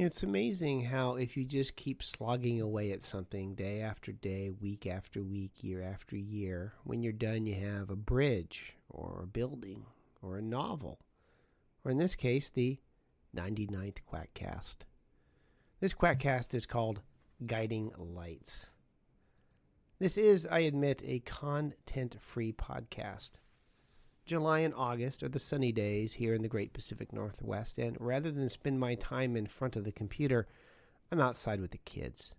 It's amazing how, if you just keep slogging away at something day after day, week after week, year after year, when you're done, you have a bridge or a building or a novel, or in this case, the 99th Quackcast. This Quackcast is called Guiding Lights. This is, I admit, a content free podcast. July and August are the sunny days here in the great Pacific Northwest, and rather than spend my time in front of the computer, I'm outside with the kids.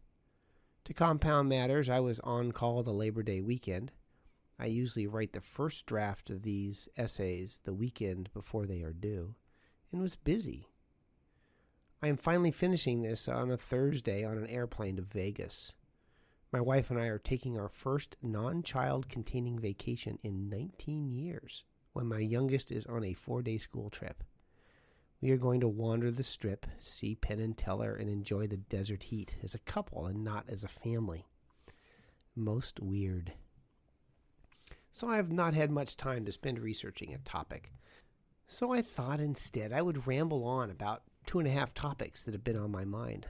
To compound matters, I was on call the Labor Day weekend. I usually write the first draft of these essays the weekend before they are due, and was busy. I am finally finishing this on a Thursday on an airplane to Vegas. My wife and I are taking our first non child containing vacation in 19 years when my youngest is on a four day school trip. We are going to wander the strip, see Penn and Teller, and enjoy the desert heat as a couple and not as a family. Most weird. So I have not had much time to spend researching a topic. So I thought instead I would ramble on about two and a half topics that have been on my mind.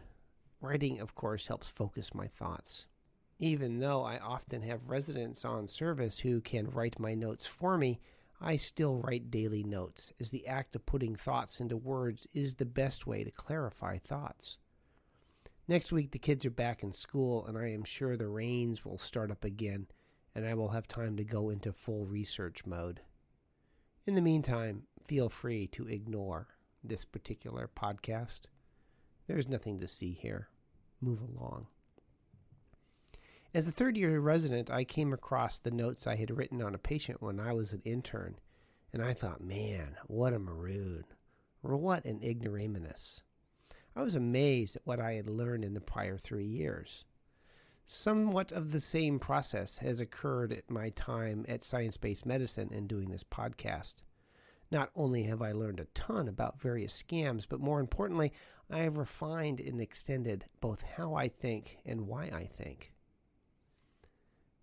Writing, of course, helps focus my thoughts. Even though I often have residents on service who can write my notes for me, I still write daily notes, as the act of putting thoughts into words is the best way to clarify thoughts. Next week, the kids are back in school, and I am sure the rains will start up again, and I will have time to go into full research mode. In the meantime, feel free to ignore this particular podcast. There's nothing to see here. Move along. As a third year resident, I came across the notes I had written on a patient when I was an intern, and I thought, man, what a maroon, or what an ignoramus. I was amazed at what I had learned in the prior three years. Somewhat of the same process has occurred at my time at Science Based Medicine and doing this podcast. Not only have I learned a ton about various scams, but more importantly, I have refined and extended both how I think and why I think.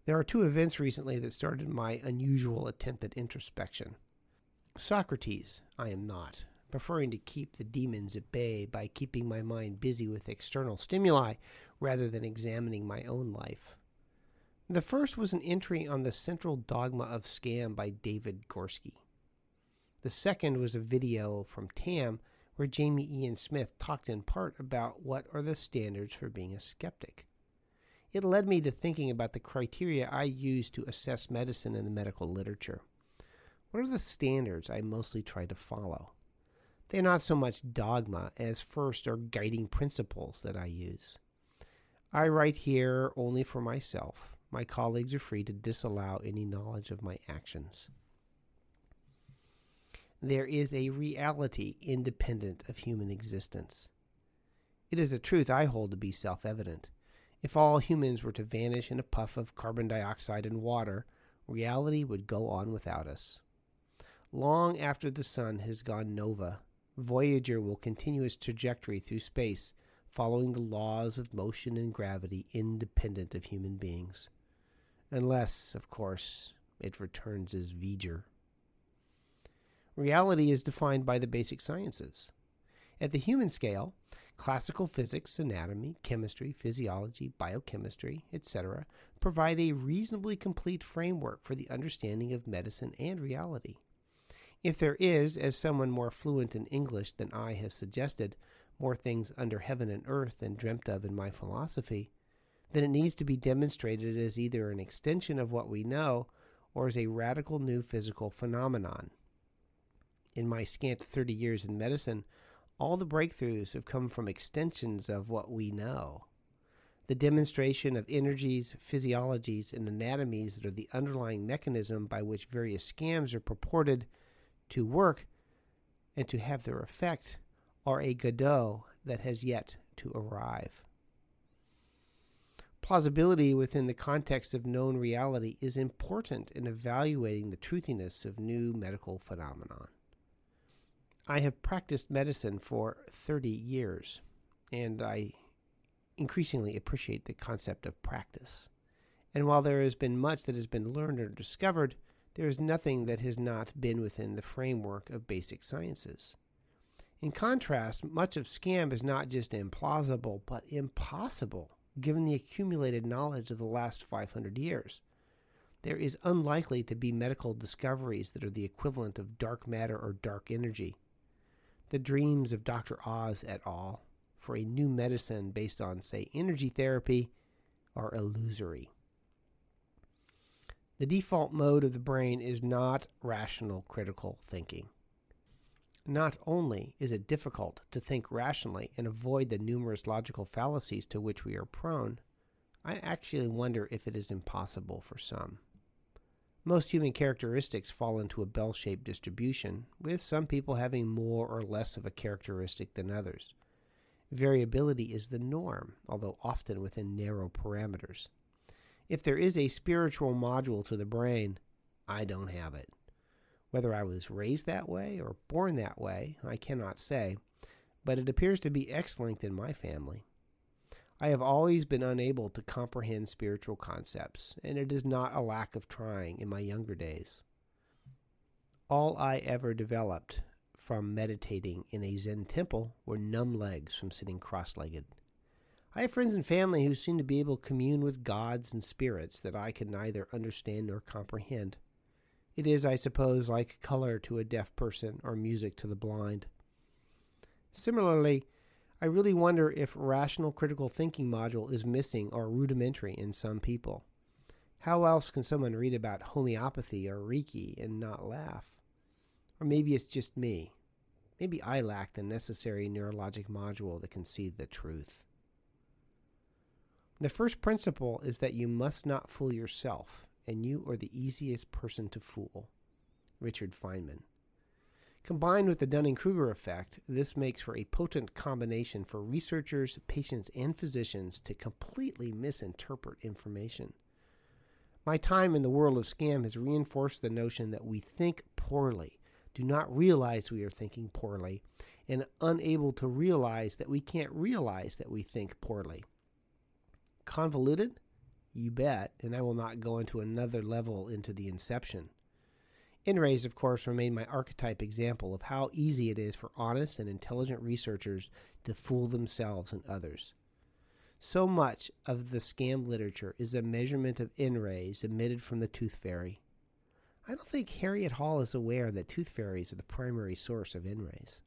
There are two events recently that started my unusual attempt at introspection. Socrates, I am not, preferring to keep the demons at bay by keeping my mind busy with external stimuli rather than examining my own life. The first was an entry on the central dogma of scam by David Gorski. The second was a video from TAM where Jamy Ian Swiss talked in part about what are the standards for being a skeptic. It led me to thinking about the criteria I use to assess medicine in the medical literature. What are the standards I mostly try to follow? They're not so much dogma as first or guiding principles that I use. I write here only for myself. My colleagues are free to disallow any knowledge of my actions. There is a reality independent of human existence. It is a truth I hold to be self evident. If all humans were to vanish in a puff of carbon dioxide and water, reality would go on without us. Long after the sun has gone nova, Voyager will continue its trajectory through space, following the laws of motion and gravity independent of human beings. Unless, of course, it returns as V'ger. Reality is defined by the basic sciences. At the human scale, Classical physics, anatomy, chemistry, physiology, biochemistry, etc., provide a reasonably complete framework for the understanding of medicine and reality. If there is, as someone more fluent in English than I has suggested, more things under heaven and earth than dreamt of in my philosophy, then it needs to be demonstrated as either an extension of what we know or as a radical new physical phenomenon. In my scant 30 years in medicine, all the breakthroughs have come from extensions of what we know. The demonstration of energies, physiologies, and anatomies that are the underlying mechanism by which various scams are purported to work and to have their effect are a Godot that has yet to arrive. Plausibility within the context of known reality is important in evaluating the truthiness of new medical phenomenon. I have practiced medicine for 30 years, and I increasingly appreciate the concept of practice. And while there has been much that has been learned or discovered, there is nothing that has not been within the framework of basic sciences. In contrast, much of scam is not just implausible, but impossible, given the accumulated knowledge of the last 500 years. There is unlikely to be medical discoveries that are the equivalent of dark matter or dark energy. The dreams of Dr. Oz et al. for a new medicine based on, say, energy therapy are illusory. The default mode of the brain is not rational critical thinking. Not only is it difficult to think rationally and avoid the numerous logical fallacies to which we are prone, I actually wonder if it is impossible for some. Most human characteristics fall into a bell shaped distribution, with some people having more or less of a characteristic than others. Variability is the norm, although often within narrow parameters. If there is a spiritual module to the brain, I don't have it. Whether I was raised that way or born that way, I cannot say, but it appears to be X linked in my family. I have always been unable to comprehend spiritual concepts, and it is not a lack of trying in my younger days. All I ever developed from meditating in a Zen temple were numb legs from sitting cross legged. I have friends and family who seem to be able to commune with gods and spirits that I can neither understand nor comprehend. It is, I suppose, like color to a deaf person or music to the blind. Similarly, I really wonder if rational critical thinking module is missing or rudimentary in some people. How else can someone read about homeopathy or Reiki and not laugh? Or maybe it's just me. Maybe I lack the necessary neurologic module that can see the truth. The first principle is that you must not fool yourself and you are the easiest person to fool. Richard Feynman. Combined with the Dunning Kruger effect, this makes for a potent combination for researchers, patients, and physicians to completely misinterpret information. My time in the world of scam has reinforced the notion that we think poorly, do not realize we are thinking poorly, and unable to realize that we can't realize that we think poorly. Convoluted? You bet, and I will not go into another level into the inception. N-rays, of course, remain my archetype example of how easy it is for honest and intelligent researchers to fool themselves and others. So much of the scam literature is a measurement of N-rays emitted from the tooth fairy. I don't think Harriet Hall is aware that tooth fairies are the primary source of N-rays.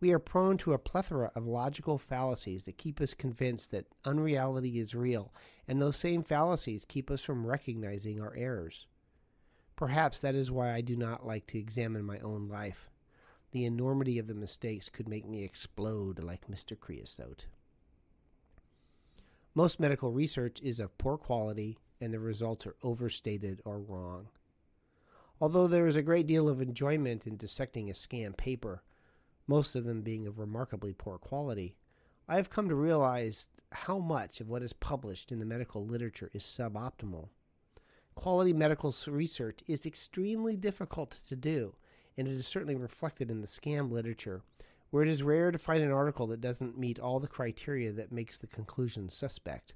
We are prone to a plethora of logical fallacies that keep us convinced that unreality is real, and those same fallacies keep us from recognizing our errors. Perhaps that is why I do not like to examine my own life. The enormity of the mistakes could make me explode like Mr. Creosote. Most medical research is of poor quality, and the results are overstated or wrong. Although there is a great deal of enjoyment in dissecting a scam paper, most of them being of remarkably poor quality, I have come to realize how much of what is published in the medical literature is suboptimal. Quality medical research is extremely difficult to do, and it is certainly reflected in the scam literature, where it is rare to find an article that doesn't meet all the criteria that makes the conclusion suspect.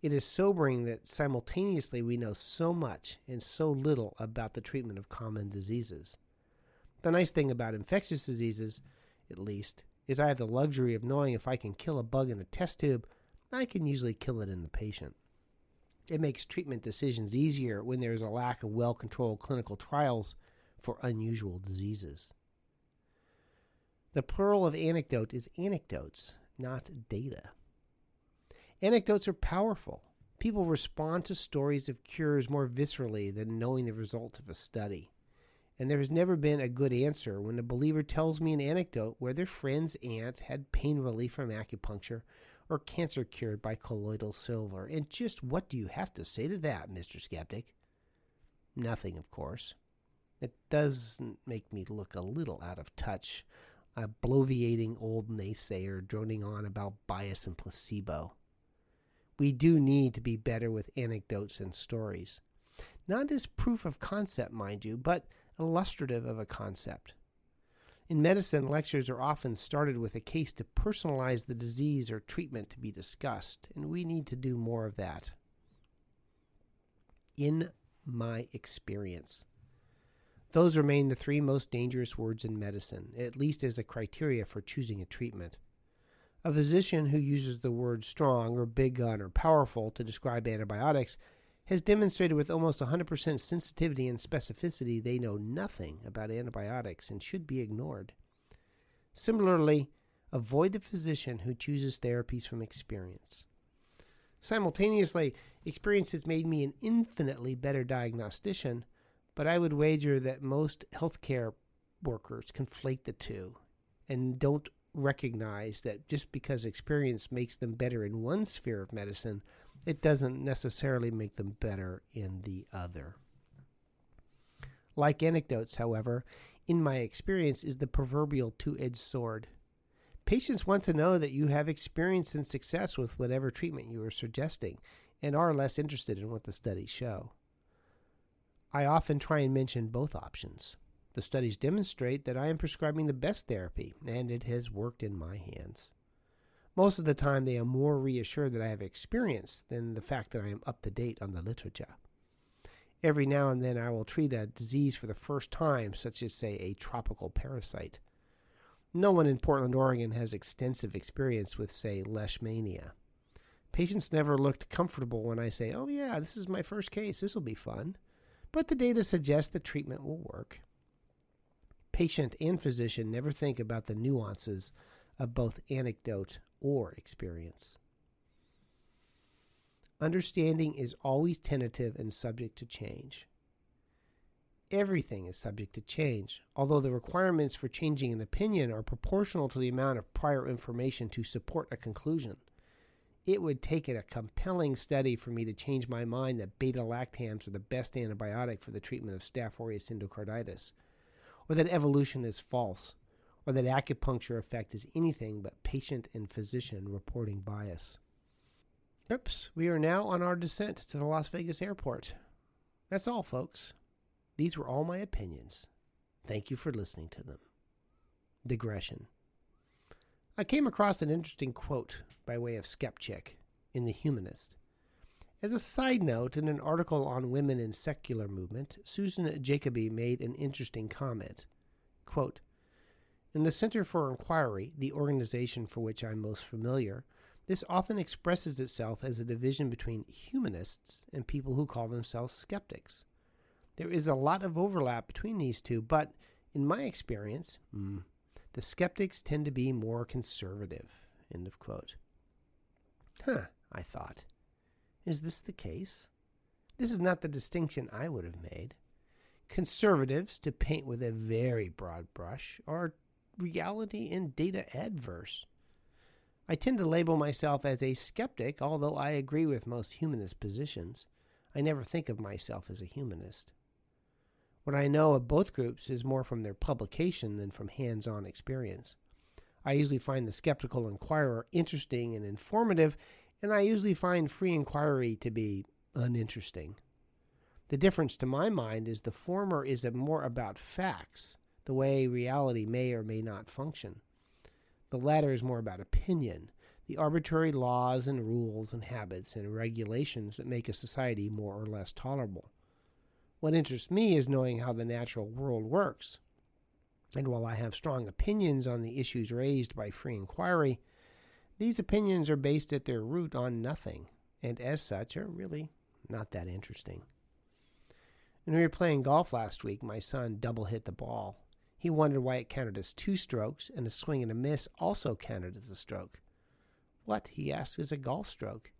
It is sobering that simultaneously we know so much and so little about the treatment of common diseases. The nice thing about infectious diseases, at least, is I have the luxury of knowing if I can kill a bug in a test tube, I can usually kill it in the patient. It makes treatment decisions easier when there is a lack of well controlled clinical trials for unusual diseases. The plural of anecdote is anecdotes, not data. Anecdotes are powerful. People respond to stories of cures more viscerally than knowing the results of a study and there has never been a good answer when a believer tells me an anecdote where their friend's aunt had pain relief from acupuncture or cancer cured by colloidal silver. And just what do you have to say to that, Mr. Skeptic? Nothing, of course. It does make me look a little out of touch, a bloviating old naysayer droning on about bias and placebo. We do need to be better with anecdotes and stories. Not as proof of concept, mind you, but illustrative of a concept. In medicine, lectures are often started with a case to personalize the disease or treatment to be discussed, and we need to do more of that. In my experience, Those remain the three most dangerous words in medicine, at least as a criteria for choosing a treatment. A physician who uses the words strong or big gun or powerful to describe antibiotics has demonstrated with almost 100% sensitivity and specificity they know nothing about antibiotics and should be ignored. Similarly, avoid the physician who chooses therapies from experience. Simultaneously, experience has made me an infinitely better diagnostician, but I would wager that most healthcare workers conflate the two and don't recognize that just because experience makes them better in one sphere of medicine, it doesn't necessarily make them better in the other. Like anecdotes, however, in my experience is the proverbial two edged sword. Patients want to know that you have experience and success with whatever treatment you are suggesting and are less interested in what the studies show. I often try and mention both options. The studies demonstrate that I am prescribing the best therapy, and it has worked in my hands. Most of the time, they are more reassured that I have experience than the fact that I am up to date on the literature. Every now and then, I will treat a disease for the first time, such as, say, a tropical parasite. No one in Portland, Oregon has extensive experience with, say, leishmania. Patients never looked comfortable when I say, Oh, yeah, this is my first case, this will be fun. But the data suggests the treatment will work patient and physician never think about the nuances of both anecdote or experience. Understanding is always tentative and subject to change. Everything is subject to change, although the requirements for changing an opinion are proportional to the amount of prior information to support a conclusion. It would take it a compelling study for me to change my mind that beta lactams are the best antibiotic for the treatment of Staph aureus endocarditis or that evolution is false, or that acupuncture effect is anything but patient and physician reporting bias. Oops, we are now on our descent to the Las Vegas airport. That's all, folks. These were all my opinions. Thank you for listening to them. Digression. I came across an interesting quote by way of skeptic in The Humanist. As a side note, in an article on women in secular movement, Susan Jacoby made an interesting comment. Quote, in the Center for Inquiry, the organization for which I'm most familiar, this often expresses itself as a division between humanists and people who call themselves skeptics. There is a lot of overlap between these two, but in my experience, mm, the skeptics tend to be more conservative. End of quote. Huh, I thought. Is this the case? This is not the distinction I would have made. Conservatives, to paint with a very broad brush, are reality and data adverse. I tend to label myself as a skeptic, although I agree with most humanist positions. I never think of myself as a humanist. What I know of both groups is more from their publication than from hands on experience. I usually find the Skeptical Inquirer interesting and informative, and I usually find free inquiry to be uninteresting. The difference to my mind is the former is more about facts, the way reality may or may not function. The latter is more about opinion, the arbitrary laws and rules and habits and regulations that make a society more or less tolerable. What interests me is knowing how the natural world works. And while I have strong opinions on the issues raised by free inquiry, these opinions are based at their root on nothing, and as such are really not that interesting. When we were playing golf last week, my son double hit the ball. He wondered why it counted as two strokes, and a swing and a miss also counted as a stroke. What, he asked, is a golf stroke?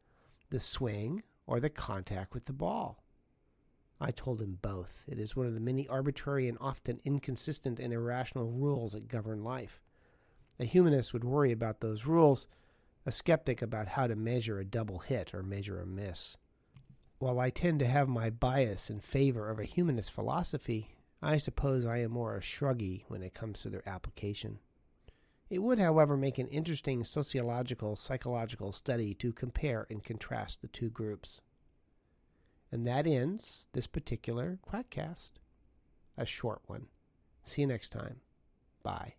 The swing or the contact with the ball? I told him both. It is one of the many arbitrary and often inconsistent and irrational rules that govern life. A humanist would worry about those rules, a skeptic about how to measure a double hit or measure a miss. While I tend to have my bias in favor of a humanist philosophy, I suppose I am more a shruggy when it comes to their application. It would, however, make an interesting sociological psychological study to compare and contrast the two groups. And that ends this particular Quackcast. A short one. See you next time. Bye.